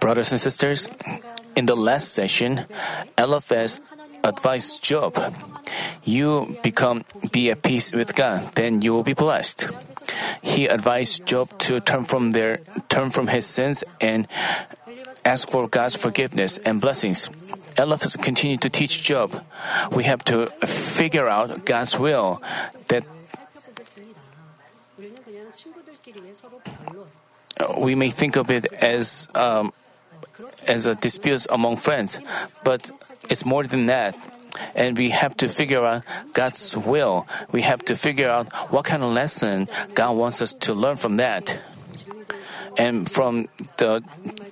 Brothers and sisters, in the last session, Eliphaz advised Job, "You become be at peace with God, then you will be blessed." He advised Job to turn from their turn from his sins and ask for God's forgiveness and blessings. Eliphaz continued to teach Job, we have to figure out God's will that we may think of it as um, as a dispute among friends, but it's more than that. And we have to figure out God's will. We have to figure out what kind of lesson God wants us to learn from that. And from the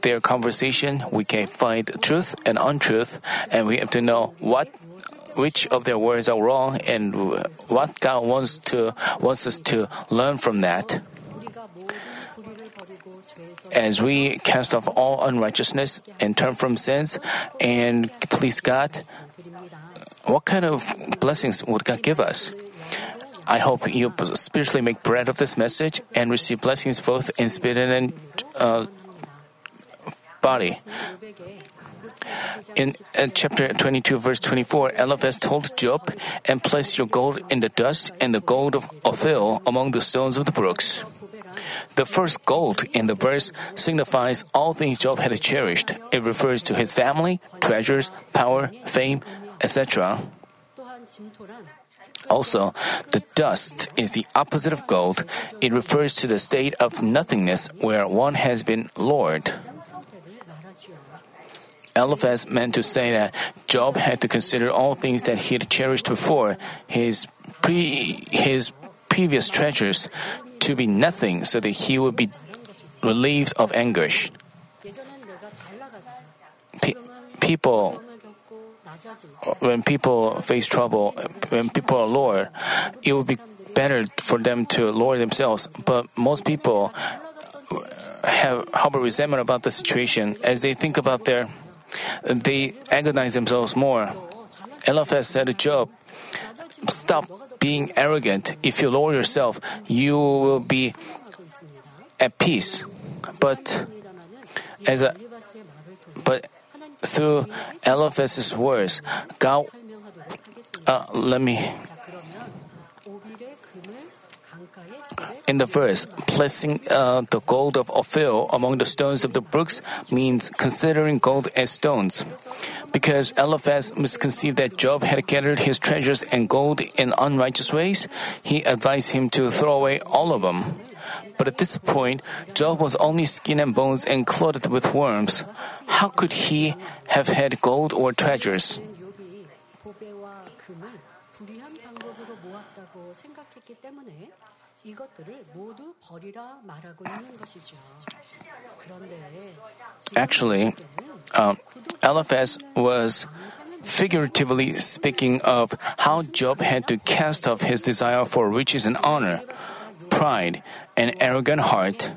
their conversation, we can find truth and untruth, and we have to know what which of their words are wrong and what God wants to wants us to learn from that. As we cast off all unrighteousness and turn from sins and please God, what kind of blessings would God give us? I hope you spiritually make bread of this message and receive blessings both in spirit and uh, body. In chapter 22, verse 24, Eliphaz told Job, And place your gold in the dust and the gold of Ophir among the stones of the brooks. The first gold in the verse signifies all things Job had cherished. It refers to his family, treasures, power, fame, etc. Also, the dust is the opposite of gold. It refers to the state of nothingness where one has been Lord. Eliphaz meant to say that Job had to consider all things that he had cherished before, his pre his previous treasures, to be nothing, so that he would be relieved of anguish. Pe- people when people face trouble, when people are lower, it would be better for them to lower themselves. But most people have harbor resentment about the situation as they think about their, they agonize themselves more. Eliphaz said to Job, "Stop being arrogant. If you lower yourself, you will be at peace." But as a, but through Eliphaz's words, God, uh, let me. In the verse, placing uh, the gold of Ophir among the stones of the brooks means considering gold as stones. Because Eliphaz misconceived that Job had gathered his treasures and gold in unrighteous ways, he advised him to throw away all of them. But at this point, Job was only skin and bones and clothed with worms. How could he have had gold or treasures? Actually, uh, Eliphaz was figuratively speaking of how Job had to cast off his desire for riches and honor, pride, and arrogant heart.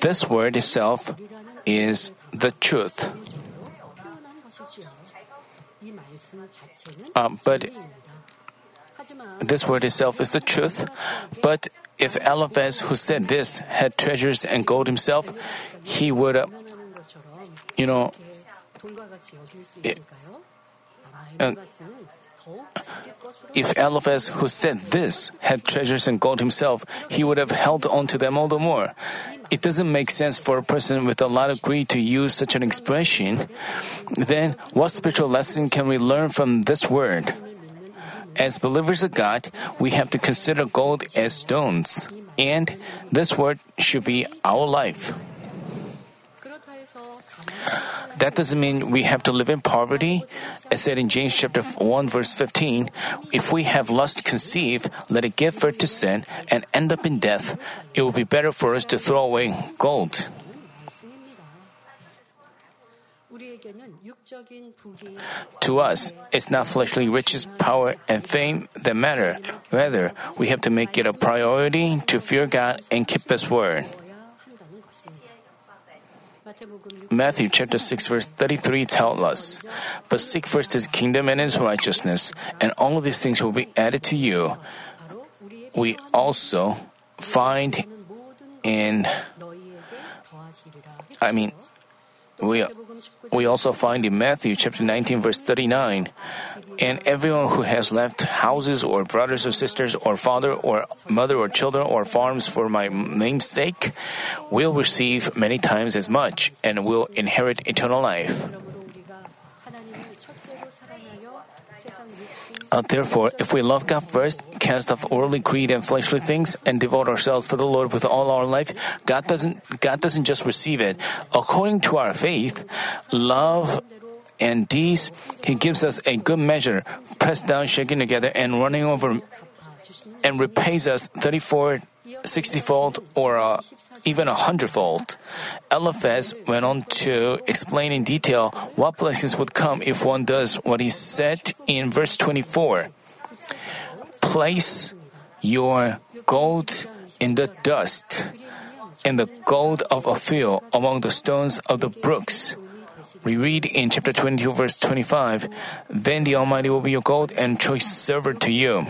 This word itself is the truth. Uh, but this word itself is the truth. But if Eliphaz, who said this, had treasures and gold himself, he would, uh, you know, uh, if Eliphaz, who said this, had treasures and gold himself, he would have held on to them all the more. It doesn't make sense for a person with a lot of greed to use such an expression. Then, what spiritual lesson can we learn from this word? As believers of God, we have to consider gold as stones, and this word should be our life. That doesn't mean we have to live in poverty. As said in James chapter 1 verse 15, if we have lust conceive, let it give birth to sin and end up in death. It will be better for us to throw away gold. To us, it's not fleshly riches, power, and fame that matter. Rather, we have to make it a priority to fear God and keep His word. Matthew chapter 6 verse 33 tells us, But seek first his kingdom and his righteousness, and all these things will be added to you. We also find in I mean, we, we also find in Matthew chapter 19 verse 39, and everyone who has left houses or brothers or sisters or father or mother or children or farms for my name's sake will receive many times as much and will inherit eternal life. Uh, therefore, if we love God first, cast off worldly greed and fleshly things, and devote ourselves to the Lord with all our life, God doesn't God doesn't just receive it. According to our faith, love and deeds, He gives us a good measure, pressed down, shaken together, and running over, and repays us thirty-four, sixty-fold, or uh, even a hundredfold. Eliphaz went on to explain in detail what blessings would come if one does what he said in verse 24. Place your gold in the dust, and the gold of Ophir among the stones of the brooks. We read in chapter 22, verse 25, Then the Almighty will be your gold and choice silver to you.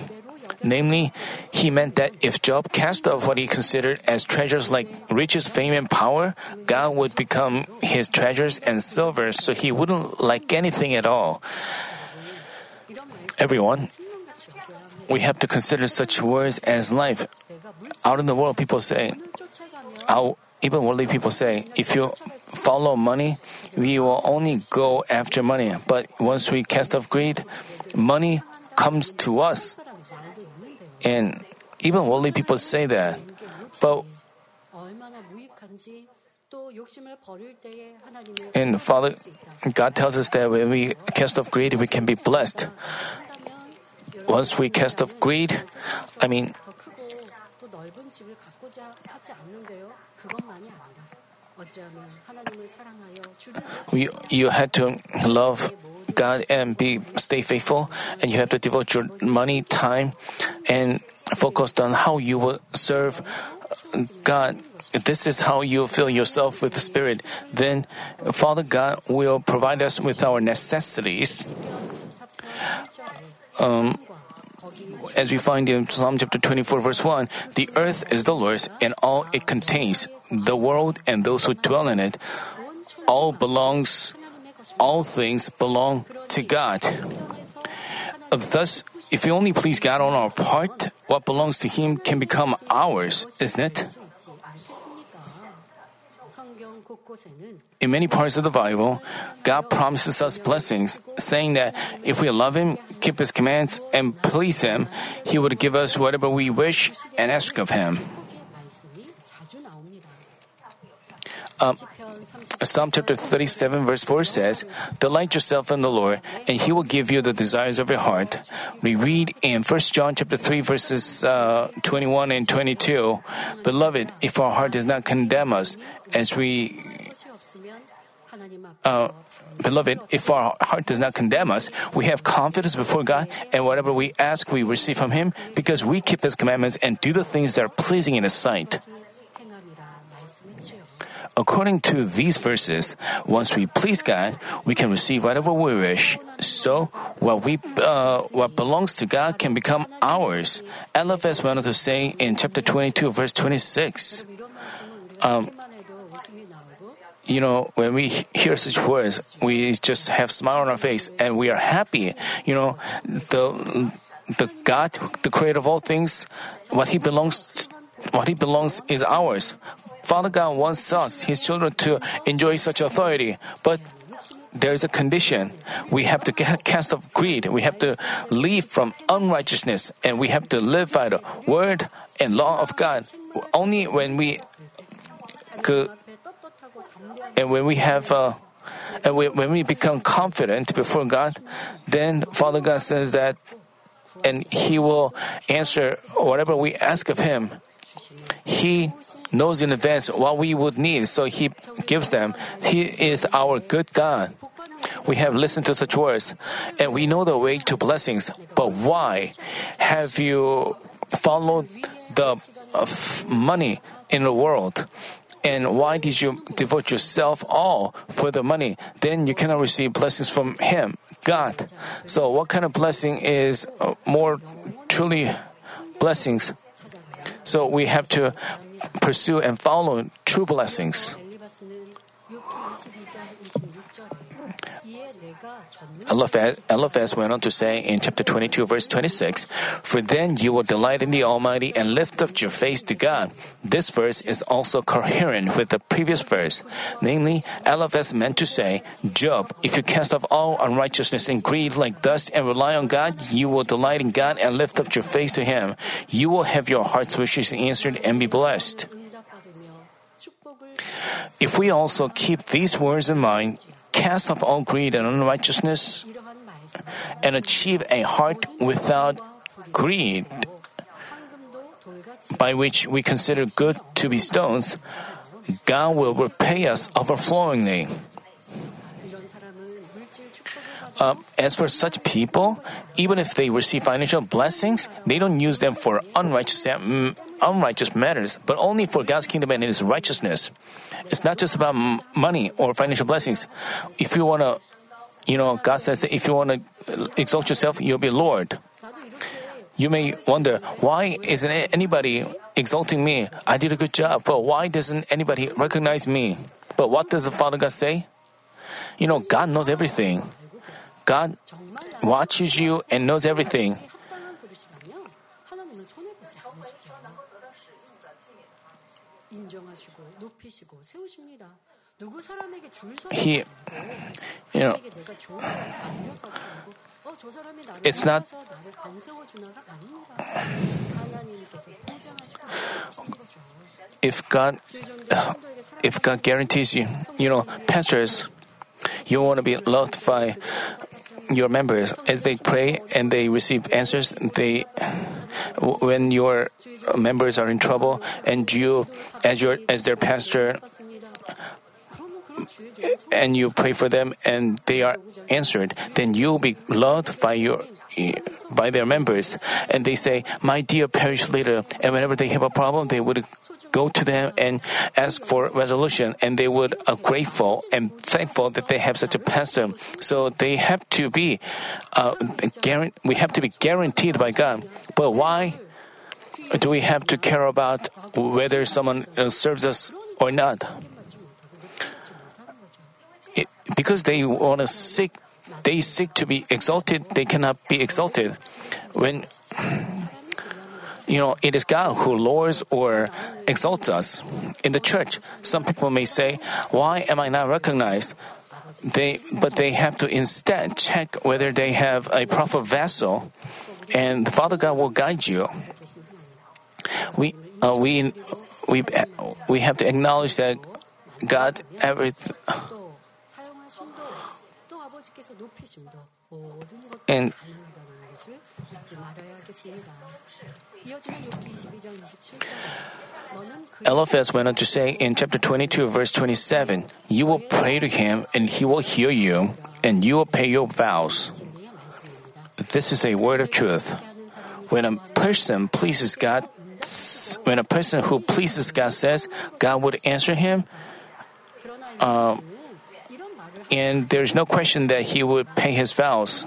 Namely, he meant that if Job cast off what he considered as treasures like riches, fame, and power, God would become his treasures and silver, so he wouldn't like anything at all. Everyone, we have to consider such words as life. Out in the world, people say, even worldly people say, if you follow money, we will only go after money. But once we cast off greed, money comes to us. And even worldly people say that. But and Father, God tells us that when we cast off greed, we can be blessed. Once we cast off greed, I mean, we, you had to love God and be stay faithful, and you have to devote your money, time, and focused on how you will serve God. This is how you fill yourself with the Spirit, then Father God will provide us with our necessities. Um, as we find in Psalm chapter 24, verse 1, the earth is the Lord's and all it contains, the world and those who dwell in it. All belongs all things belong to God. Thus, if we only please God on our part, what belongs to Him can become ours, isn't it? In many parts of the Bible, God promises us blessings, saying that if we love Him, keep His commands, and please Him, He would give us whatever we wish and ask of Him. Uh, Psalm chapter 37 verse 4 says, Delight yourself in the Lord, and He will give you the desires of your heart. We read in 1 John chapter 3 verses uh, 21 and 22, Beloved, if our heart does not condemn us, as we uh, Beloved, if our heart does not condemn us, we have confidence before God, and whatever we ask, we receive from Him, because we keep His commandments and do the things that are pleasing in His sight. According to these verses, once we please God, we can receive whatever we wish. So, what we uh, what belongs to God can become ours. Went on to say in chapter 22, verse 26. Um, you know, when we hear such words, we just have smile on our face and we are happy. You know, the the God, the creator of all things, what He belongs, what He belongs is ours. Father God wants us, His children, to enjoy such authority, but there is a condition. We have to cast off greed. We have to leave from unrighteousness, and we have to live by the word and law of God. Only when we, and when we have. Uh, and when we become confident before God, then Father God says that, and He will answer whatever we ask of Him. He knows in advance what we would need, so He gives them. He is our good God. We have listened to such words, and we know the way to blessings. But why have you followed the uh, money in the world? And why did you devote yourself all for the money? Then you cannot receive blessings from Him, God. So, what kind of blessing is uh, more truly blessings? So, we have to pursue and follow true blessings. Eliphaz, Eliphaz went on to say in chapter 22, verse 26, For then you will delight in the Almighty and lift up your face to God. This verse is also coherent with the previous verse. Namely, Eliphaz meant to say, Job, if you cast off all unrighteousness and greed like dust and rely on God, you will delight in God and lift up your face to Him. You will have your heart's wishes answered and be blessed. If we also keep these words in mind, cast off all greed and unrighteousness, and achieve a heart without greed, by which we consider good to be stones, God will repay us overflowingly. Uh, as for such people, even if they receive financial blessings, they don't use them for unrighteous, um, unrighteous matters, but only for God's kingdom and His righteousness. It's not just about money or financial blessings. If you want to, you know, God says that if you want to exalt yourself, you'll be Lord. You may wonder, why isn't anybody exalting me? I did a good job, but why doesn't anybody recognize me? But what does the Father God say? You know, God knows everything. God watches you and knows everything. He, you know, it's not. If God, if God guarantees you, you know, pastors, you want to be loved by your members as they pray and they receive answers. They, when your members are in trouble and you, as your as their pastor, and you pray for them and they are answered, then you'll be loved by your by their members. And they say, "My dear parish leader," and whenever they have a problem, they would go to them and ask for resolution, and they would are grateful and thankful that they have such a pastor. So they have to be, uh, we have to be guaranteed by God. But why do we have to care about whether someone uh, serves us or not? It, because they want to seek, they seek to be exalted. They cannot be exalted. When you know, it is God who lowers or exalts us. In the church, some people may say, Why am I not recognized? They, but they have to instead check whether they have a proper vessel, and the Father God will guide you. We, uh, we, we, we have to acknowledge that God everything. And Eliphaz went on to say in chapter 22, verse 27, You will pray to him, and he will hear you, and you will pay your vows. This is a word of truth. When a person pleases God, when a person who pleases God says God would answer him, uh, and there's no question that he would pay his vows.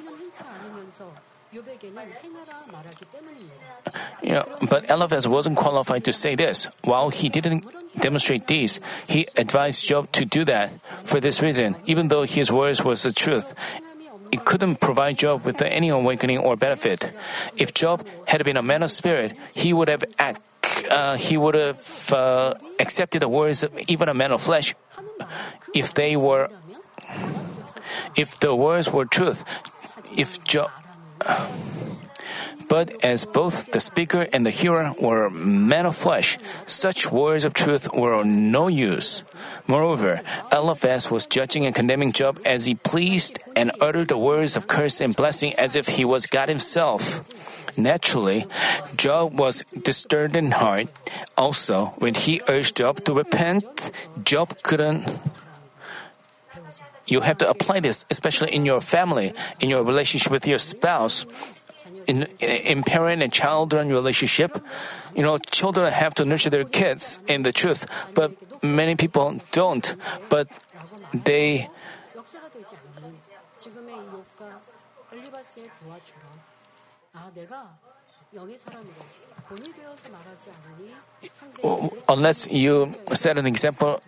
You know, but Eliphaz wasn't qualified to say this. While he didn't demonstrate these, he advised Job to do that. For this reason, even though his words was the truth, it couldn't provide Job with any awakening or benefit. If Job had been a man of spirit, he would have uh, he would have uh, accepted the words of even a man of flesh if they were if the words were truth. If Job but as both the speaker and the hearer were men of flesh, such words of truth were of no use. Moreover, Eliphaz was judging and condemning Job as he pleased and uttered the words of curse and blessing as if he was God himself. Naturally, Job was disturbed in heart. Also, when he urged Job to repent, Job couldn't you have to apply this, especially in your family, in your relationship with your spouse in, in parent and children relationship, you know, children have to nurture their kids in the truth, but many people don't. But they. Unless you set an example,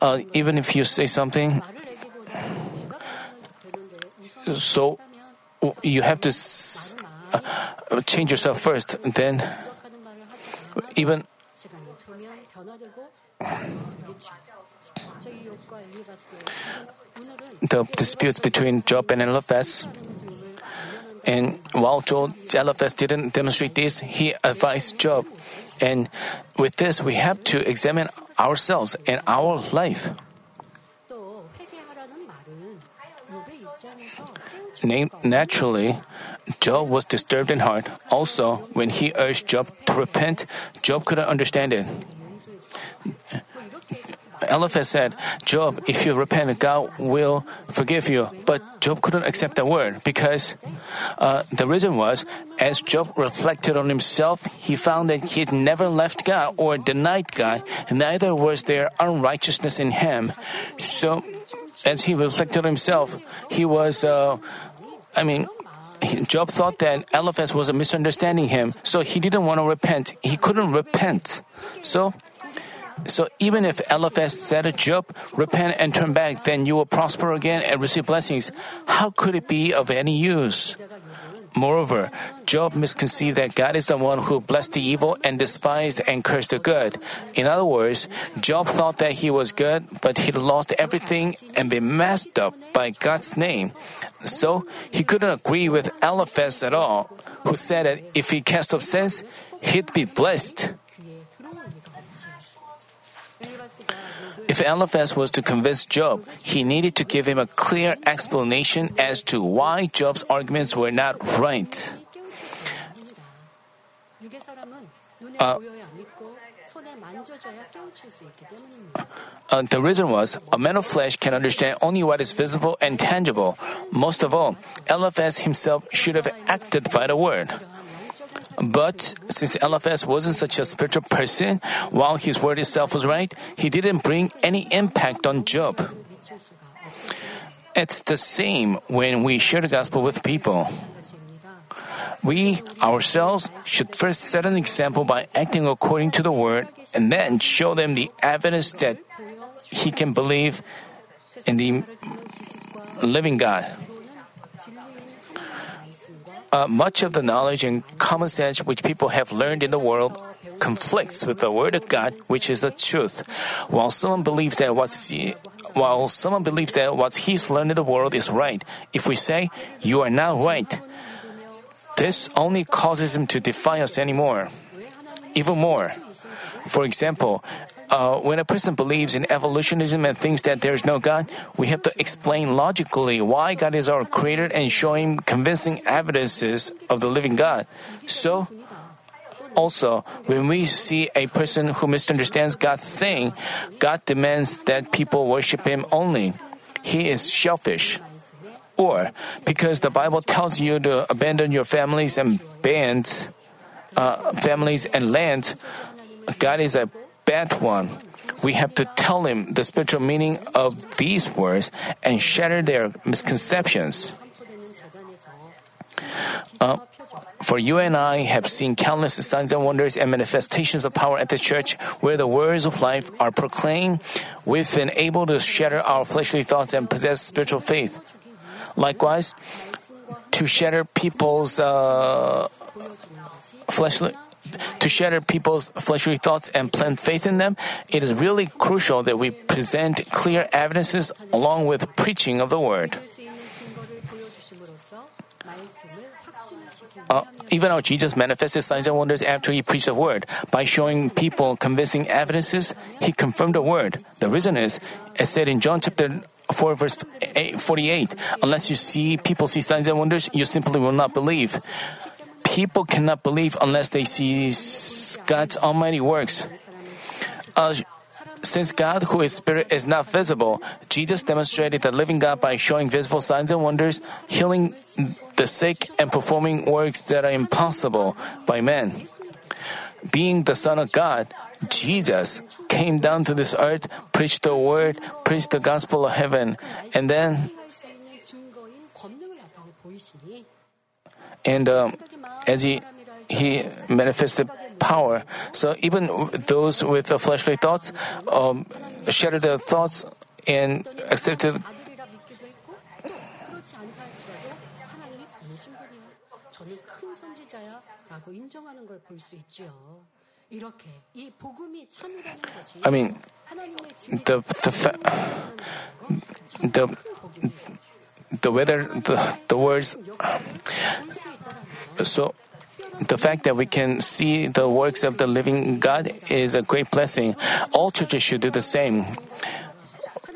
uh, even if you say something, So you have to uh, change yourself first. Then, even the disputes between Job and Eliphaz. And while Job, Eliphaz didn't demonstrate this, he advised Job. And with this, we have to examine ourselves and our life. Naturally, Job was disturbed in heart. Also, when he urged Job to repent, Job couldn't understand it. Eliphaz said, Job, if you repent, God will forgive you. But Job couldn't accept that word because uh, the reason was, as Job reflected on himself, he found that he had never left God or denied God, neither was there unrighteousness in him. So, as he reflected on himself, he was, uh, I mean, Job thought that Eliphaz was misunderstanding him, so he didn't want to repent. He couldn't repent. So, so even if Eliphaz said to Job, repent and turn back, then you will prosper again and receive blessings, how could it be of any use? Moreover, Job misconceived that God is the one who blessed the evil and despised and cursed the good. In other words, Job thought that he was good, but he lost everything and been messed up by God's name. So he couldn't agree with Eliphaz at all, who said that if he cast off sins, he'd be blessed. If Eliphaz was to convince Job, he needed to give him a clear explanation as to why Job's arguments were not right. Uh, uh, the reason was a man of flesh can understand only what is visible and tangible. Most of all, Eliphaz himself should have acted by the word. But since Eliphaz wasn't such a spiritual person, while his word itself was right, he didn't bring any impact on Job. It's the same when we share the gospel with people. We ourselves should first set an example by acting according to the word and then show them the evidence that he can believe in the living God. Uh, much of the knowledge and common sense which people have learned in the world conflicts with the word of God, which is the truth. While someone believes that what's while someone believes that what he's learned in the world is right, if we say you are not right, this only causes him to defy us anymore. Even more. For example, uh, when a person believes in evolutionism and thinks that there is no God, we have to explain logically why God is our creator and show him convincing evidences of the living God. So, also, when we see a person who misunderstands God's saying, God demands that people worship him only. He is selfish. Or because the Bible tells you to abandon your families and bands, uh, families and land, God is a bad one. We have to tell him the spiritual meaning of these words and shatter their misconceptions. Uh, for you and I have seen countless signs and wonders and manifestations of power at the church where the words of life are proclaimed. We've been able to shatter our fleshly thoughts and possess spiritual faith. Likewise, to shatter people's uh, fleshly to shatter people's fleshly thoughts and plant faith in them, it is really crucial that we present clear evidences along with preaching of the word. Uh, even our Jesus manifested signs and wonders after he preached the word. By showing people convincing evidences, he confirmed the word. The reason is, as said in John chapter 4, verse 48, unless you see people see signs and wonders, you simply will not believe. People cannot believe unless they see God's almighty works. Uh, since God, who is spirit, is not visible, Jesus demonstrated the living God by showing visible signs and wonders, healing the sick, and performing works that are impossible by man. Being the Son of God, Jesus came down to this earth, preached the word, preached the gospel of heaven, and then, and um, as he, he manifested power, so even those with the fleshly thoughts um, shared their thoughts and accepted I mean, the the fa- the the weather, the, the words so the fact that we can see the works of the living God is a great blessing. All churches should do the same.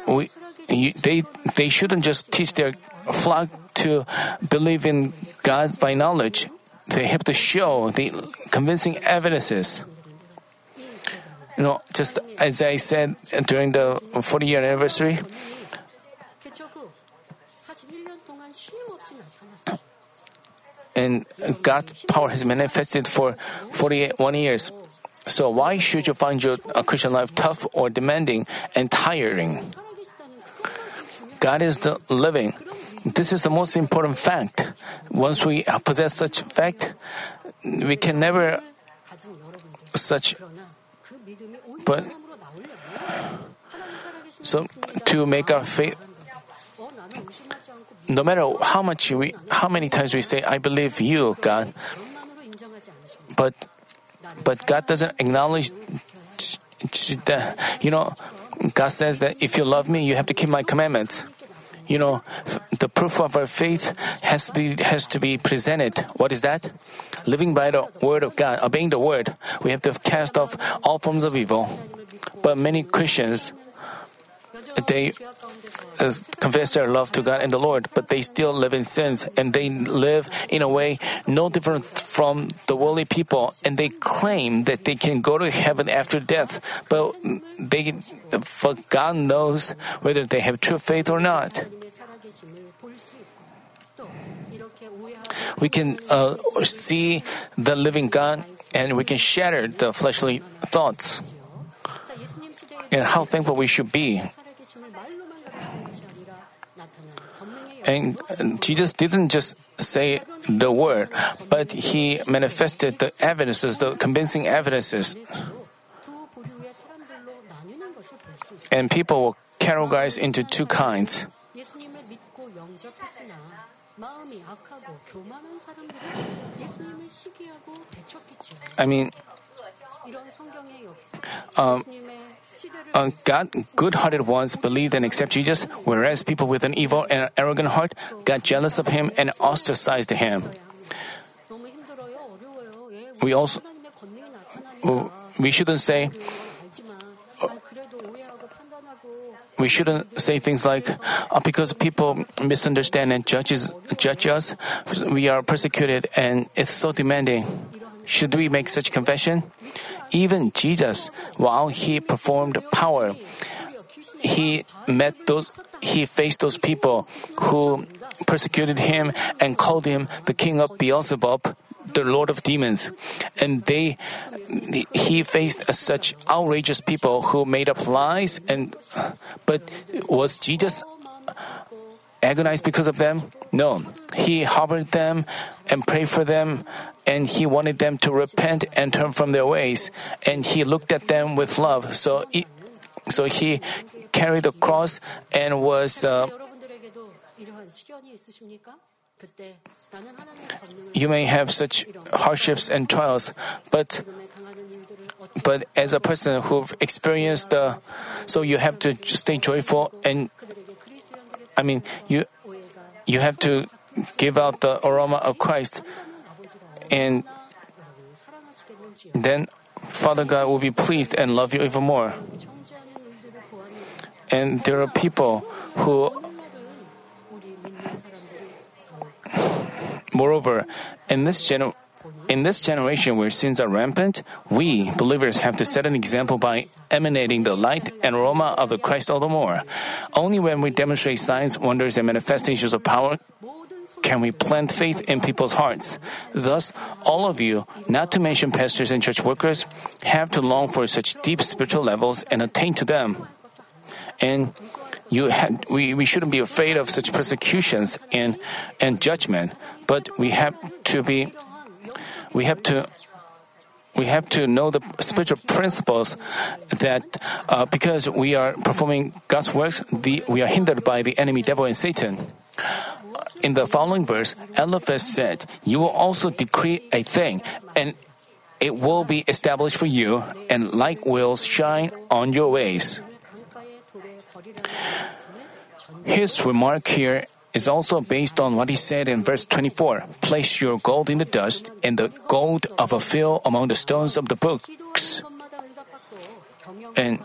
We, you, they, they shouldn't just teach their flock to believe in God by knowledge. They have to show the convincing evidences. You know, just as I said during the 40 year anniversary, and God's power has manifested for 41 years. So why should you find your Christian life tough or demanding and tiring? God is the living. This is the most important fact. Once we possess such fact, we can never such but so to make our faith no matter how much we, how many times we say, "I believe you, God," but but God doesn't acknowledge that. You know, God says that if you love me, you have to keep my commandments. You know, the proof of our faith has to be has to be presented. What is that? Living by the word of God, obeying the word. We have to cast off all forms of evil. But many Christians they uh, confess their love to God and the Lord, but they still live in sins and they live in a way no different from the worldly people and they claim that they can go to heaven after death, but they, for God knows whether they have true faith or not. We can uh, see the living God and we can shatter the fleshly thoughts and how thankful we should be And Jesus didn't just say the word, but he manifested the evidences, the convincing evidences. And people were categorized into two kinds. I mean, um, uh, God, good-hearted ones believed and accepted Jesus, whereas people with an evil and arrogant heart got jealous of him and ostracized him. We also we shouldn't say we shouldn't say things like oh, because people misunderstand and judges judge us, we are persecuted and it's so demanding. Should we make such confession? Even Jesus, while he performed power, he met those he faced those people who persecuted him and called him the king of Beelzebub, the lord of demons. And they he faced such outrageous people who made up lies and but was Jesus agonize because of them? No. He harbored them and prayed for them, and he wanted them to repent and turn from their ways. And he looked at them with love. So, he, so he carried the cross and was. Uh, you may have such hardships and trials, but but as a person who've experienced the, so you have to stay joyful and I mean, you you have to give out the aroma of Christ, and then Father God will be pleased and love you even more. And there are people who, moreover, in this generation in this generation where sins are rampant, we, believers, have to set an example by emanating the light and aroma of the Christ all the more. Only when we demonstrate signs, wonders, and manifestations of power can we plant faith in people's hearts. Thus, all of you, not to mention pastors and church workers, have to long for such deep spiritual levels and attain to them. And had, we, we shouldn't be afraid of such persecutions and, and judgment, but we have to be we have to we have to know the spiritual principles that uh, because we are performing God's works, the, we are hindered by the enemy devil and Satan. Uh, in the following verse, Eliphaz said, You will also decree a thing, and it will be established for you, and light will shine on your ways. His remark here is also based on what he said in verse 24 Place your gold in the dust and the gold of Ophir among the stones of the books. And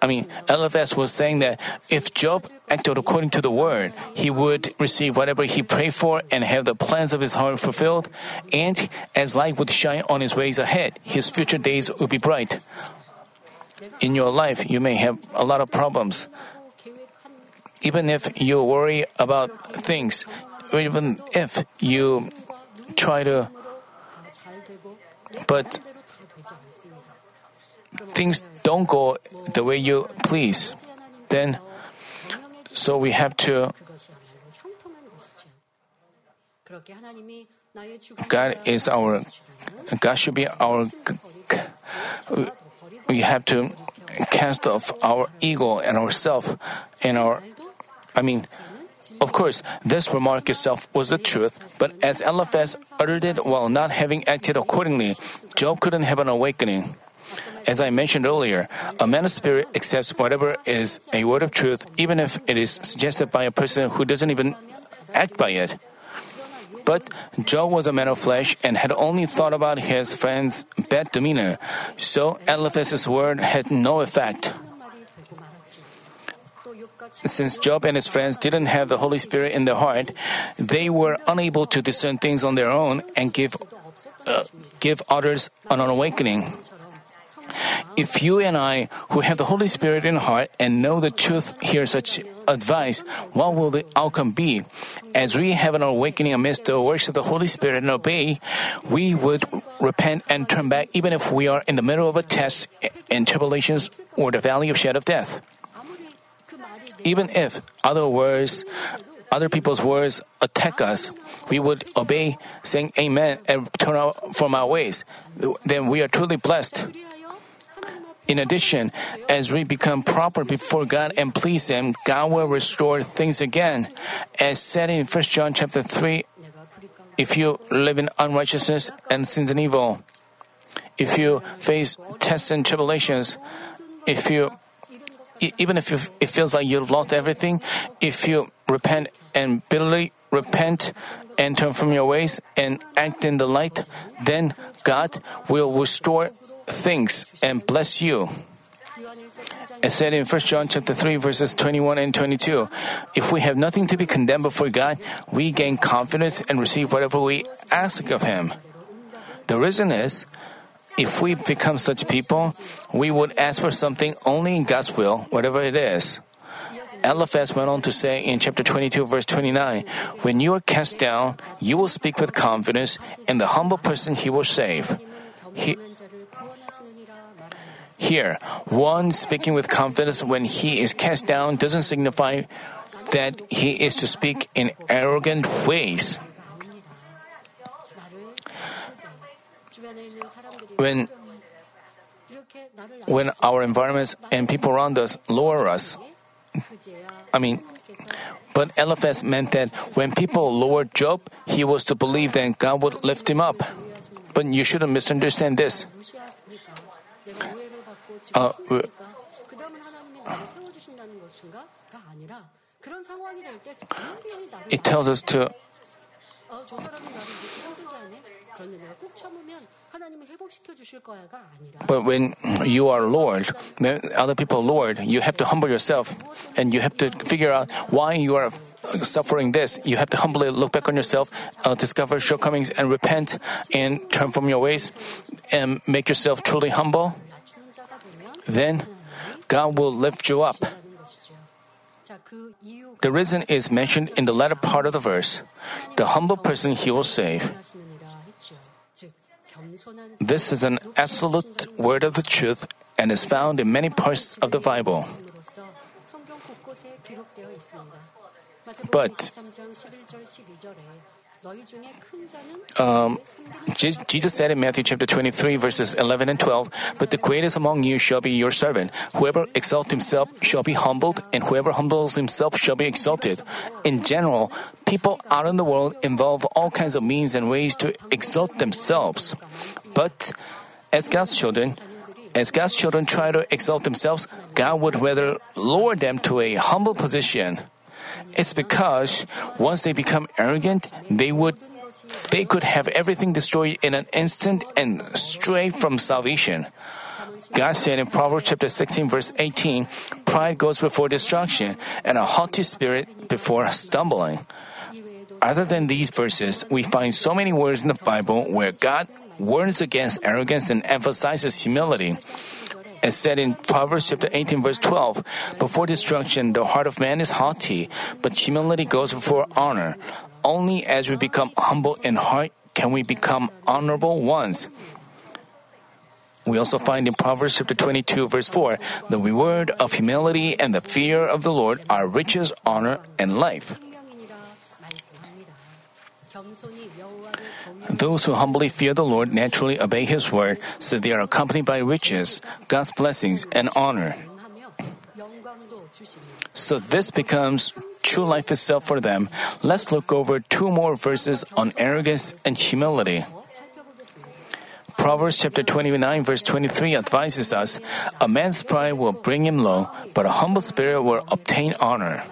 I mean, Eliphaz was saying that if Job acted according to the word, he would receive whatever he prayed for and have the plans of his heart fulfilled, and as light would shine on his ways ahead, his future days would be bright. In your life, you may have a lot of problems even if you worry about things, even if you try to, but things don't go the way you please, then so we have to. God is our. God should be our. We have to cast off our ego and ourself and our I mean of course this remark itself was the truth but as Eliphaz uttered it while not having acted accordingly Job couldn't have an awakening as I mentioned earlier, a man of spirit accepts whatever is a word of truth, even if it is suggested by a person who doesn't even act by it. But Job was a man of flesh and had only thought about his friend's bad demeanor, so Eliphaz's word had no effect. Since Job and his friends didn't have the Holy Spirit in their heart, they were unable to discern things on their own and give uh, give others an awakening. If you and I, who have the Holy Spirit in heart and know the truth, hear such advice, what will the outcome be? As we have an awakening amidst the works of the Holy Spirit and obey, we would repent and turn back even if we are in the middle of a test and tribulations or the valley of shadow of death even if other words, other people's words attack us, we would obey, saying Amen, and turn out from our ways. Then we are truly blessed. In addition, as we become proper before God and please Him, God will restore things again. As said in 1 John chapter 3, if you live in unrighteousness and sins and evil, if you face tests and tribulations, if you even if it feels like you've lost everything, if you repent and bitterly repent and turn from your ways and act in the light, then God will restore things and bless you. It said in 1 John chapter 3 verses 21 and 22, if we have nothing to be condemned before God, we gain confidence and receive whatever we ask of Him. The reason is, if we become such people, we would ask for something only in God's will, whatever it is. Eliphaz went on to say in chapter 22, verse 29, When you are cast down, you will speak with confidence, and the humble person he will save. He, here, one speaking with confidence when he is cast down doesn't signify that he is to speak in arrogant ways. when when our environments and people around us lower us. I mean, but Eliphaz meant that when people lowered Job, he was to believe that God would lift him up. But you shouldn't misunderstand this. Uh, it tells us to but when you are Lord, other people Lord, you have to humble yourself and you have to figure out why you are suffering this. You have to humbly look back on yourself, uh, discover shortcomings and repent and turn from your ways and make yourself truly humble. Then God will lift you up. The reason is mentioned in the latter part of the verse. The humble person he will save. This is an absolute word of the truth and is found in many parts of the Bible. But um, Jesus said in Matthew chapter 23, verses 11 and 12, But the greatest among you shall be your servant. Whoever exalts himself shall be humbled, and whoever humbles himself shall be exalted. In general, people out in the world involve all kinds of means and ways to exalt themselves. But as God's children, as God's children try to exalt themselves, God would rather lower them to a humble position. It's because once they become arrogant, they would they could have everything destroyed in an instant and stray from salvation. God said in Proverbs chapter 16 verse 18, pride goes before destruction and a haughty spirit before stumbling. Other than these verses, we find so many words in the Bible where God warns against arrogance and emphasizes humility. As said in Proverbs chapter 18 verse 12, before destruction the heart of man is haughty, but humility goes before honor. Only as we become humble in heart can we become honorable ones. We also find in Proverbs chapter 22 verse 4, the reward of humility and the fear of the Lord are riches, honor, and life. Those who humbly fear the Lord naturally obey His word, so they are accompanied by riches, God's blessings, and honor. So this becomes true life itself for them. Let's look over two more verses on arrogance and humility. Proverbs chapter 29 verse 23 advises us, a man's pride will bring him low, but a humble spirit will obtain honor.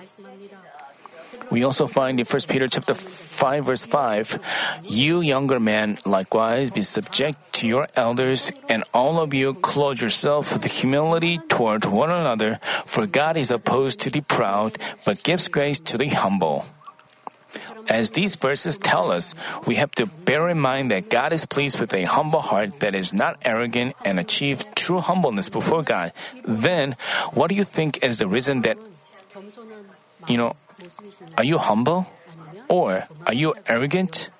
We also find in 1 Peter chapter 5 verse 5, you younger men likewise be subject to your elders and all of you clothe yourself with humility toward one another, for God is opposed to the proud, but gives grace to the humble. As these verses tell us, we have to bear in mind that God is pleased with a humble heart that is not arrogant and achieve true humbleness before God. Then, what do you think is the reason that, you know, are you humble? Or are you arrogant?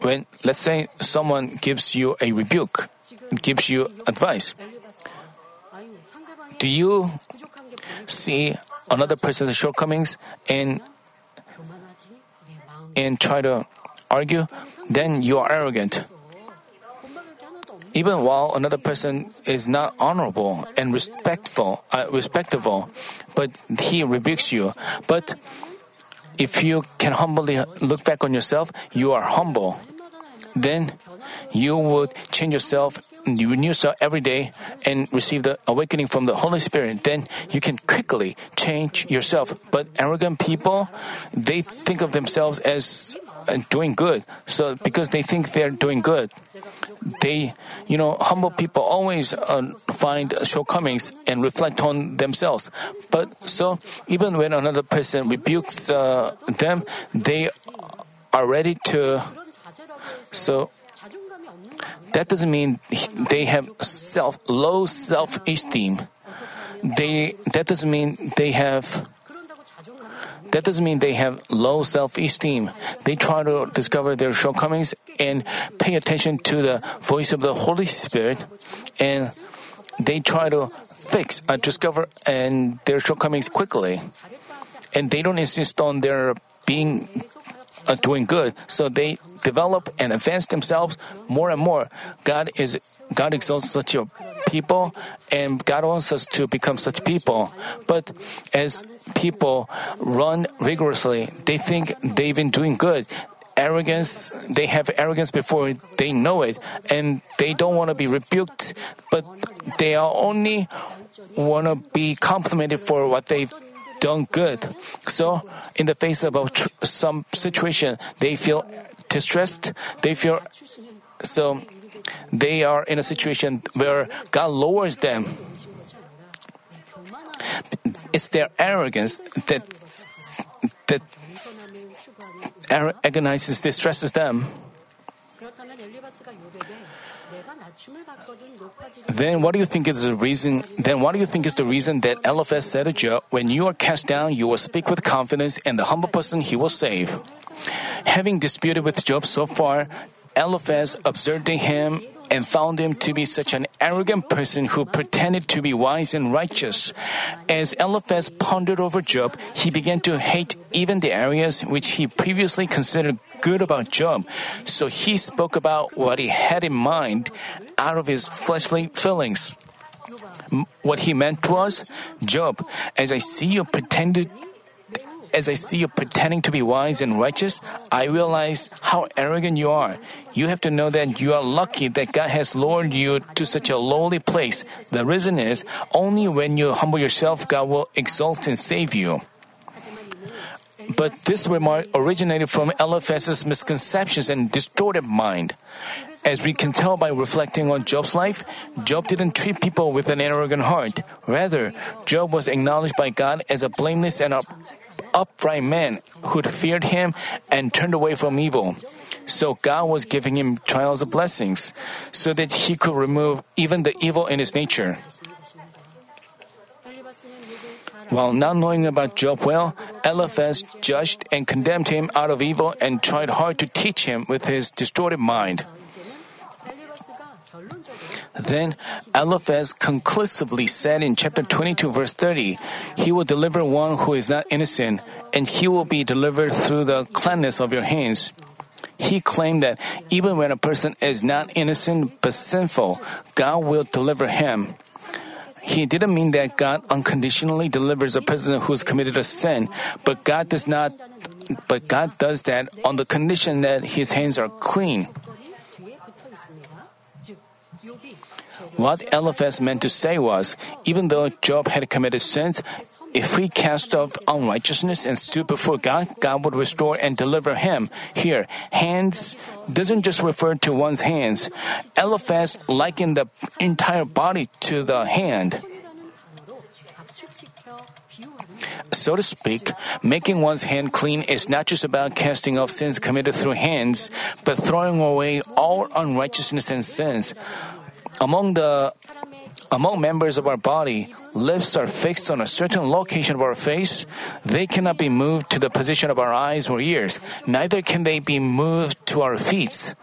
When, let's say, someone gives you a rebuke, gives you advice, do you see another person's shortcomings and and try to argue, then you are arrogant. Even while another person is not honorable and respectful, uh, respectable, but he rebukes you. But if you can humbly look back on yourself, you are humble. Then you would change yourself, you renew yourself every day and receive the awakening from the Holy Spirit. Then you can quickly change yourself. But arrogant people, they think of themselves as doing good. So because they think they're doing good, they, you know, humble people always uh, find shortcomings and reflect on themselves. But so even when another person rebukes uh, them, they are ready to. So that doesn't mean they have self low self esteem. They that doesn't mean they have that doesn't mean they have low self esteem. They try to discover their shortcomings and pay attention to the voice of the Holy Spirit, and they try to fix, uh, discover, and their shortcomings quickly. And they don't insist on their being uh, doing good, so they develop and advance themselves more and more. God is god exalts such a people and god wants us to become such people but as people run rigorously they think they've been doing good arrogance they have arrogance before they know it and they don't want to be rebuked but they are only want to be complimented for what they've done good. So, in the face of tr- some situation, they feel distressed. They feel so they are in a situation where God lowers them. It's their arrogance that that agonizes, distresses them. Then what do you think is the reason? Then what do you think is the reason that Eliphaz said to Job, "When you are cast down, you will speak with confidence, and the humble person he will save." Having disputed with Job so far, Eliphaz observed him and found him to be such an arrogant person who pretended to be wise and righteous. As Eliphaz pondered over Job, he began to hate even the areas which he previously considered good about Job. So he spoke about what he had in mind out of his fleshly feelings. What he meant was, Job, as I see you pretended as I see you pretending to be wise and righteous, I realize how arrogant you are. You have to know that you are lucky that God has lowered you to such a lowly place. The reason is, only when you humble yourself, God will exalt and save you. But this remark originated from Eliphaz's misconceptions and distorted mind. As we can tell by reflecting on Job's life, Job didn't treat people with an arrogant heart. Rather, Job was acknowledged by God as a blameless and upright man who'd feared him and turned away from evil. So God was giving him trials of blessings so that he could remove even the evil in his nature. While not knowing about Job well, Eliphaz judged and condemned him out of evil and tried hard to teach him with his distorted mind. Then Eliphaz conclusively said in chapter 22 verse 30, He will deliver one who is not innocent, and he will be delivered through the cleanness of your hands. He claimed that even when a person is not innocent but sinful, God will deliver him. He didn't mean that God unconditionally delivers a person who's committed a sin, but God does not but God does that on the condition that his hands are clean. What Eliphaz meant to say was, even though Job had committed sins, if he cast off unrighteousness and stood before God, God would restore and deliver him. Here, hands doesn't just refer to one's hands. Eliphaz likened the entire body to the hand. So to speak, making one's hand clean is not just about casting off sins committed through hands, but throwing away all unrighteousness and sins. Among the among members of our body, lips are fixed on a certain location of our face. They cannot be moved to the position of our eyes or ears. Neither can they be moved to our feet.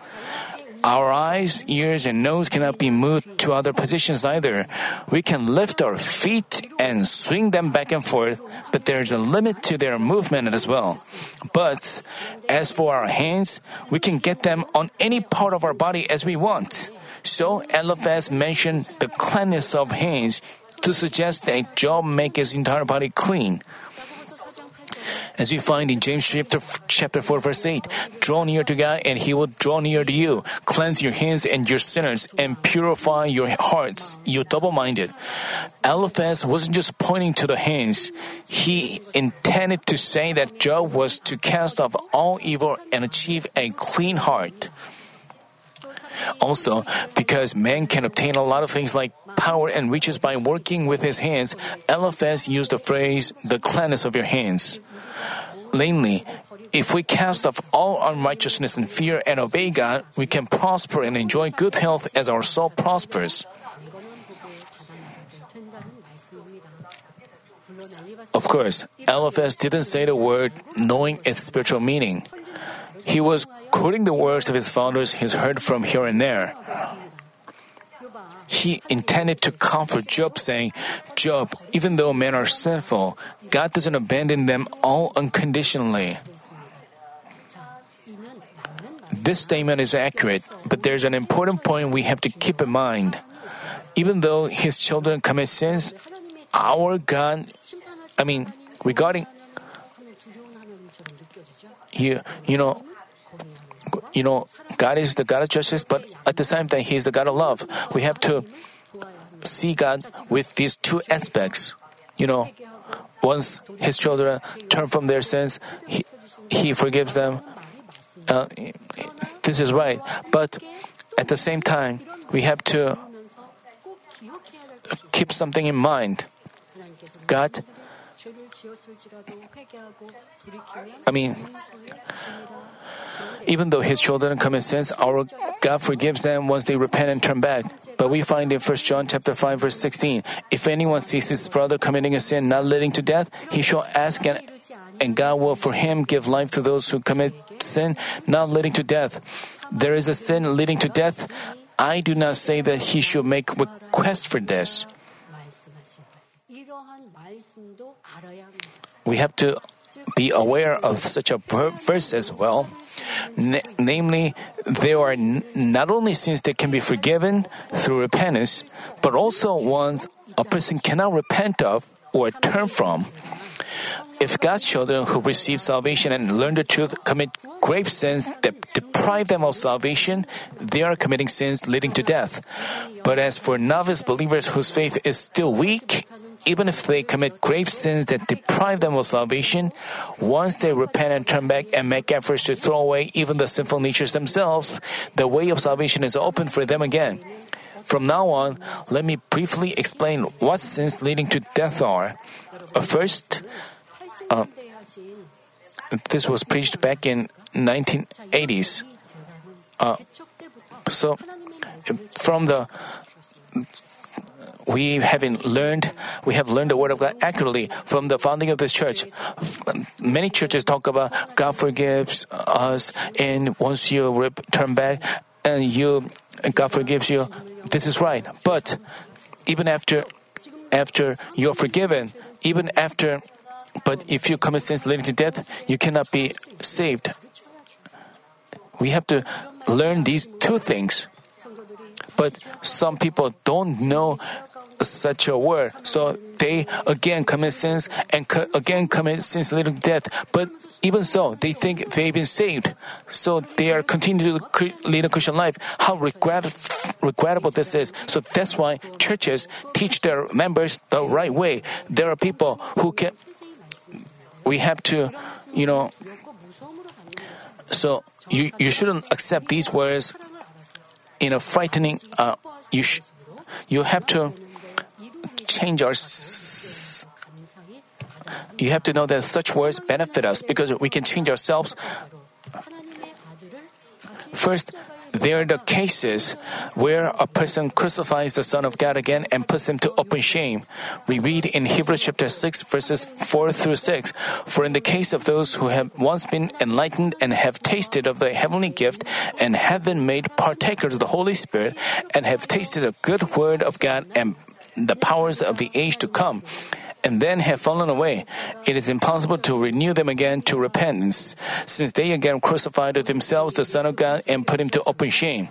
Our eyes, ears, and nose cannot be moved to other positions either. We can lift our feet and swing them back and forth, but there's a limit to their movement as well. But as for our hands, we can get them on any part of our body as we want. So Eliphaz mentioned the cleanness of hands to suggest that Job make his entire body clean. As you find in James chapter, chapter 4 verse 8, draw near to God and he will draw near to you. Cleanse your hands and your sinners and purify your hearts, you double-minded. Eliphaz wasn't just pointing to the hands. He intended to say that Job was to cast off all evil and achieve a clean heart. Also, because man can obtain a lot of things like power and riches by working with his hands, Eliphaz used the phrase, the cleanness of your hands. Namely, if we cast off all unrighteousness and fear and obey God, we can prosper and enjoy good health as our soul prospers. Of course, Eliphaz didn't say the word knowing its spiritual meaning. He was quoting the words of his founders he's heard from here and there. He intended to comfort Job, saying, Job, even though men are sinful, God doesn't abandon them all unconditionally. This statement is accurate, but there's an important point we have to keep in mind. Even though his children commit sins, our God, I mean, regarding you, you know, you know, God is the God of justice, but at the same time, He is the God of love. We have to see God with these two aspects. You know, once His children turn from their sins, He, he forgives them. Uh, this is right. But at the same time, we have to keep something in mind. God, I mean, even though his children commit sins, our God forgives them once they repent and turn back. But we find in 1 John chapter 5 verse 16, if anyone sees his brother committing a sin not leading to death, he shall ask and, and God will for him give life to those who commit sin not leading to death. There is a sin leading to death. I do not say that he should make request for this. We have to be aware of such a verse as well. N- namely, there are n- not only sins that can be forgiven through repentance, but also ones a person cannot repent of or turn from. If God's children who receive salvation and learn the truth commit grave sins that deprive them of salvation, they are committing sins leading to death. But as for novice believers whose faith is still weak, even if they commit grave sins that deprive them of salvation, once they repent and turn back and make efforts to throw away even the sinful natures themselves, the way of salvation is open for them again. From now on, let me briefly explain what sins leading to death are. Uh, first, uh, this was preached back in 1980s. Uh, so, from the we haven't learned we have learned the word of God accurately from the founding of this church. Many churches talk about God forgives us, and once you turn back, and you God forgives you. This is right, but even after after you're forgiven, even after, but if you commit sins leading to death, you cannot be saved. We have to learn these two things. But some people don't know such a word, so they again commit sins and co- again commit sins leading to death. But even so, they think they've been saved, so they are continuing to lead a Christian life. How regret- regrettable this is! So that's why churches teach their members the right way. There are people who can. We have to, you know. So you you shouldn't accept these words in a frightening. Uh, you sh- you have to change our. S- you have to know that such words benefit us because we can change ourselves. First, there are the cases where a person crucifies the Son of God again and puts him to open shame. We read in Hebrews chapter 6, verses 4 through 6 For in the case of those who have once been enlightened and have tasted of the heavenly gift, and have been made partakers of the Holy Spirit, and have tasted the good word of God, and the powers of the age to come and then have fallen away. It is impossible to renew them again to repentance, since they again crucified themselves the Son of God and put him to open shame.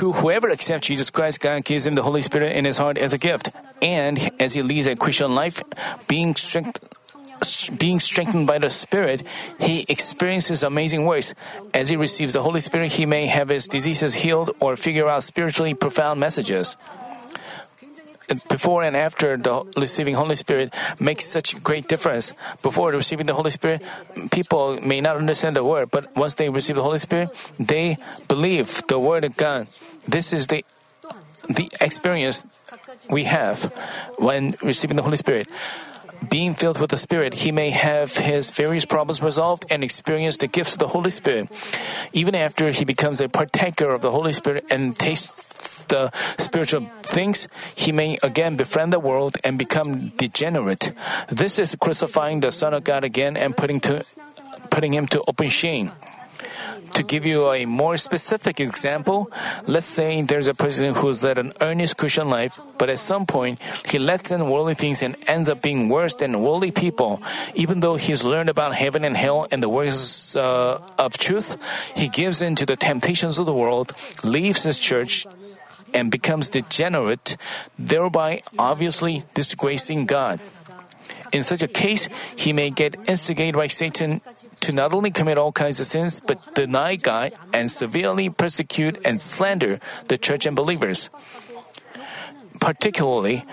To whoever accepts Jesus Christ, God gives him the Holy Spirit in his heart as a gift, and as he leads a Christian life, being strengthened being strengthened by the Spirit, he experiences amazing works. As he receives the Holy Spirit, he may have his diseases healed or figure out spiritually profound messages. Before and after the receiving Holy Spirit makes such a great difference. Before receiving the Holy Spirit, people may not understand the word, but once they receive the Holy Spirit, they believe the word of God. This is the the experience we have when receiving the Holy Spirit. Being filled with the Spirit, he may have his various problems resolved and experience the gifts of the Holy Spirit. Even after he becomes a partaker of the Holy Spirit and tastes the spiritual things, he may again befriend the world and become degenerate. This is crucifying the Son of God again and putting to putting him to open shame. To give you a more specific example, let's say there's a person who's led an earnest Christian life, but at some point he lets in worldly things and ends up being worse than worldly people. Even though he's learned about heaven and hell and the works uh, of truth, he gives in to the temptations of the world, leaves his church, and becomes degenerate, thereby obviously disgracing God. In such a case, he may get instigated by Satan to not only commit all kinds of sins, but deny God and severely persecute and slander the church and believers. Particularly,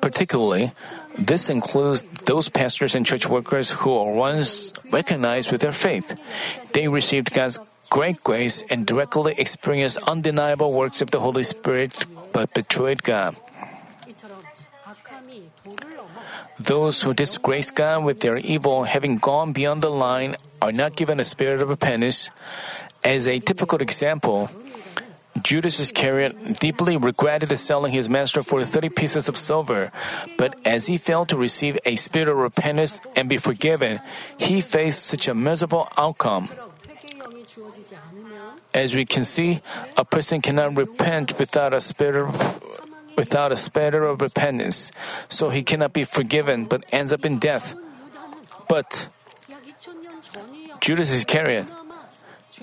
Particularly, this includes those pastors and church workers who were once recognized with their faith. They received God's great grace and directly experienced undeniable works of the Holy Spirit, but betrayed God. Those who disgrace God with their evil having gone beyond the line are not given a spirit of repentance. As a typical example, Judas Iscariot deeply regretted selling his master for 30 pieces of silver, but as he failed to receive a spirit of repentance and be forgiven, he faced such a miserable outcome. As we can see, a person cannot repent without a spirit of without a spatter of repentance, so he cannot be forgiven but ends up in death. But Judas Iscariot,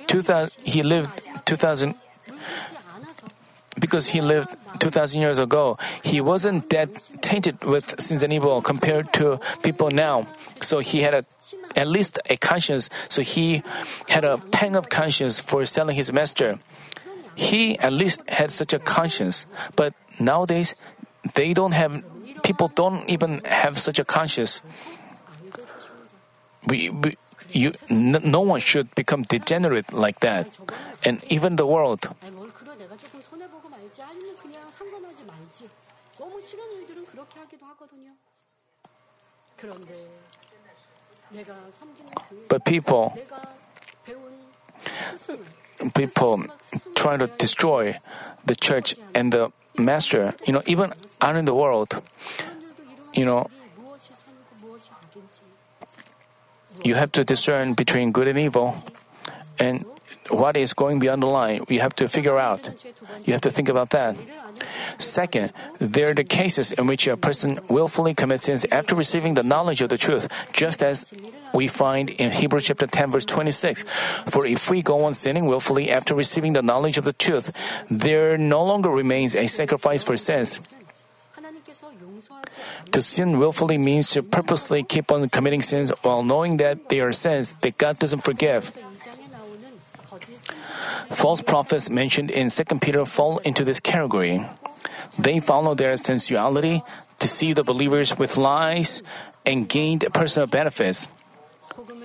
2000, he lived 2000 because he lived 2000 years ago he wasn't that tainted with sins and evil compared to people now. So he had a at least a conscience. So he had a pang of conscience for selling his master. He at least had such a conscience but Nowadays, they don't have, people don't even have such a conscience. We, we you, no, no one should become degenerate like that. And even the world. But people, people try to destroy the church and the master, you know, even out in the world, you know, you have to discern between good and evil. And what is going beyond the line, you have to figure out. You have to think about that. Second, there are the cases in which a person willfully commits sins after receiving the knowledge of the truth, just as we find in Hebrews chapter 10 verse 26. For if we go on sinning willfully after receiving the knowledge of the truth, there no longer remains a sacrifice for sins. To sin willfully means to purposely keep on committing sins while knowing that they are sins that God doesn't forgive. False prophets mentioned in 2 Peter fall into this category. They follow their sensuality, deceive the believers with lies, and gained personal benefits.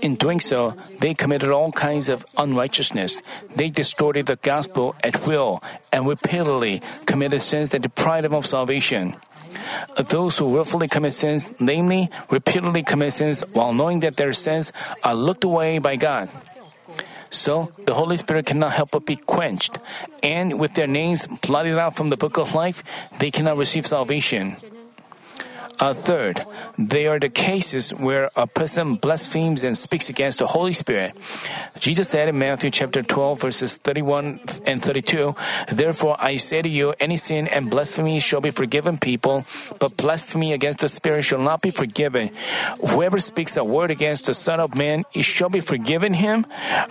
In doing so, they committed all kinds of unrighteousness. They distorted the gospel at will and repeatedly committed sins that deprived them of salvation. Those who willfully commit sins, namely, repeatedly commit sins while knowing that their sins are looked away by God. So the Holy Spirit cannot help but be quenched, and with their names blotted out from the book of life, they cannot receive salvation. Third, they are the cases where a person blasphemes and speaks against the Holy Spirit. Jesus said in Matthew chapter 12 verses 31 and 32, Therefore I say to you, any sin and blasphemy shall be forgiven people, but blasphemy against the Spirit shall not be forgiven. Whoever speaks a word against the Son of Man, it shall be forgiven him,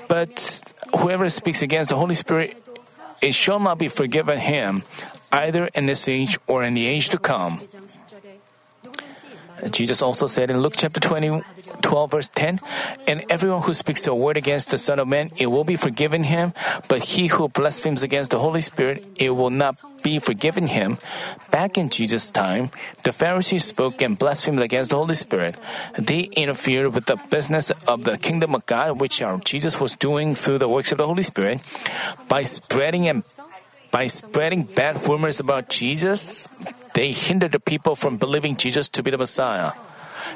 but whoever speaks against the Holy Spirit, it shall not be forgiven him, either in this age or in the age to come. Jesus also said in Luke chapter 20, 12 verse 10, And everyone who speaks a word against the Son of Man, it will be forgiven him, but he who blasphemes against the Holy Spirit, it will not be forgiven him. Back in Jesus' time, the Pharisees spoke and blasphemed against the Holy Spirit. They interfered with the business of the kingdom of God, which our Jesus was doing through the works of the Holy Spirit, by spreading and by spreading bad rumors about Jesus, they hindered the people from believing Jesus to be the Messiah.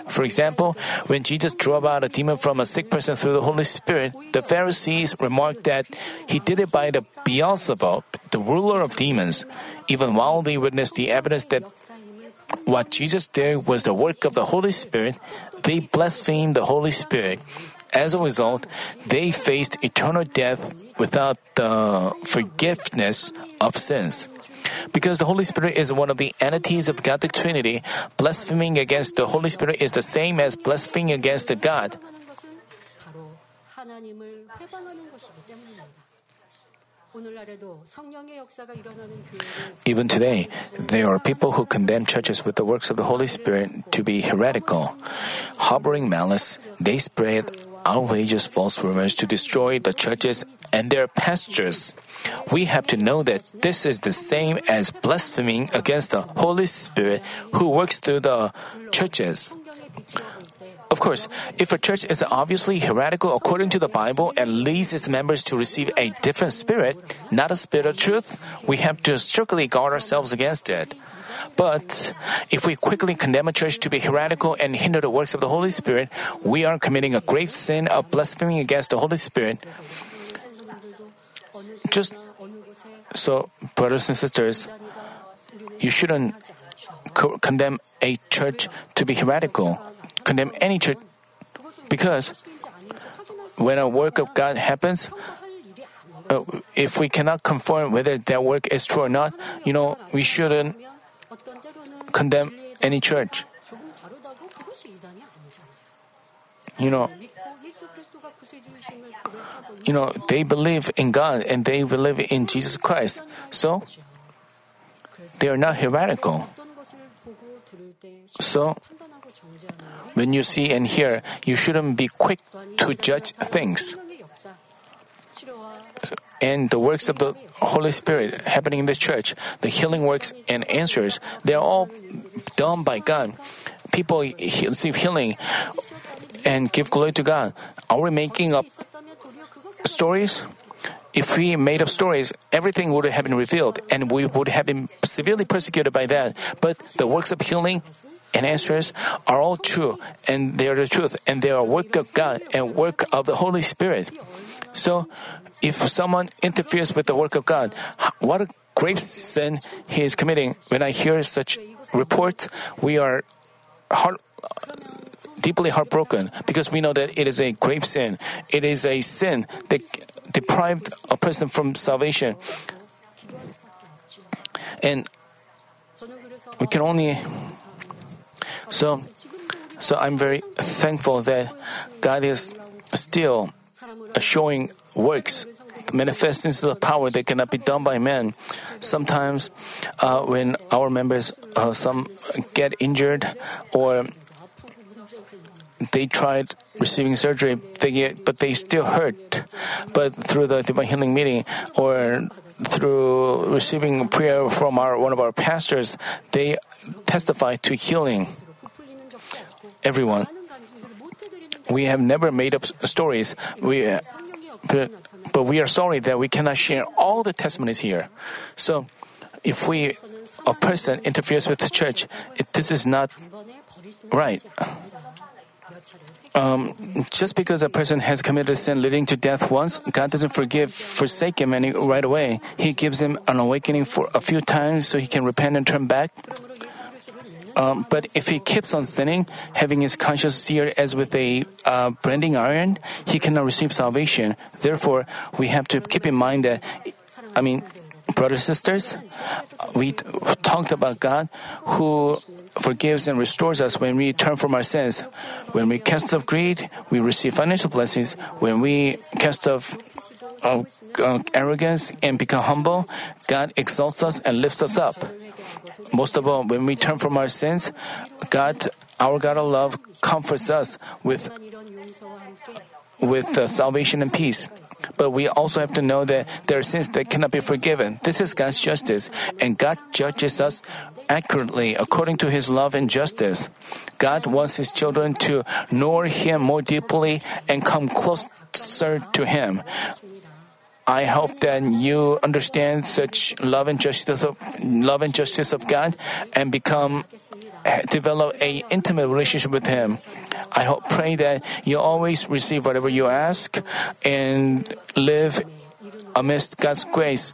For example, when Jesus drove out a demon from a sick person through the Holy Spirit, the Pharisees remarked that he did it by the Beelzebub, the ruler of demons, even while they witnessed the evidence that what Jesus did was the work of the Holy Spirit, they blasphemed the Holy Spirit. As a result, they faced eternal death without the forgiveness of sins. Because the Holy Spirit is one of the entities of God the Trinity, blaspheming against the Holy Spirit is the same as blaspheming against the God. Even today, there are people who condemn churches with the works of the Holy Spirit to be heretical. Harboring malice, they spread outrageous false rumors to destroy the churches and their pastors. We have to know that this is the same as blaspheming against the Holy Spirit who works through the churches. Of course, if a church is obviously heretical according to the Bible and leads its members to receive a different spirit, not a spirit of truth, we have to strictly guard ourselves against it. But if we quickly condemn a church to be heretical and hinder the works of the Holy Spirit, we are committing a grave sin of blaspheming against the Holy Spirit. just so, brothers and sisters, you shouldn't co- condemn a church to be heretical, condemn any church, because when a work of God happens, uh, if we cannot confirm whether that work is true or not, you know, we shouldn't condemn any church. You know, you know, they believe in God and they believe in Jesus Christ. So, they are not heretical. So, when you see and hear, you shouldn't be quick to judge things. And the works of the Holy Spirit happening in the church, the healing works and answers, they are all done by God. People receive healing and give glory to God. Are we making up stories? If we made up stories, everything would have been revealed and we would have been severely persecuted by that. But the works of healing and answers are all true and they are the truth and they are work of God and work of the Holy Spirit. So, if someone interferes with the work of God, what a grave sin he is committing. When I hear such report, we are heart, deeply heartbroken because we know that it is a grave sin. It is a sin that deprived a person from salvation. And we can only so so I'm very thankful that God is still showing works manifestations of power that cannot be done by man. Sometimes, uh, when our members uh, some get injured or they tried receiving surgery, they get, but they still hurt. But through the divine healing meeting or through receiving prayer from our one of our pastors, they testify to healing everyone. We have never made up stories. We, but, but we are sorry that we cannot share all the testimonies here. So, if we a person interferes with the church, it, this is not right. Um, just because a person has committed a sin leading to death once, God doesn't forgive, forsake him any right away. He gives him an awakening for a few times so he can repent and turn back. Um, but if he keeps on sinning, having his conscience seared as with a uh, branding iron, he cannot receive salvation. Therefore, we have to keep in mind that, I mean, brothers sisters, we talked about God who forgives and restores us when we turn from our sins. When we cast off greed, we receive financial blessings. When we cast off uh, uh, arrogance and become humble, God exalts us and lifts us up. Most of all, when we turn from our sins, God, our God of love, comforts us with with uh, salvation and peace. But we also have to know that there are sins that cannot be forgiven. This is God's justice, and God judges us accurately according to His love and justice. God wants His children to know Him more deeply and come closer to Him. I hope that you understand such love and justice of love and justice of God and become develop a intimate relationship with Him. I hope pray that you always receive whatever you ask and live amidst God's grace.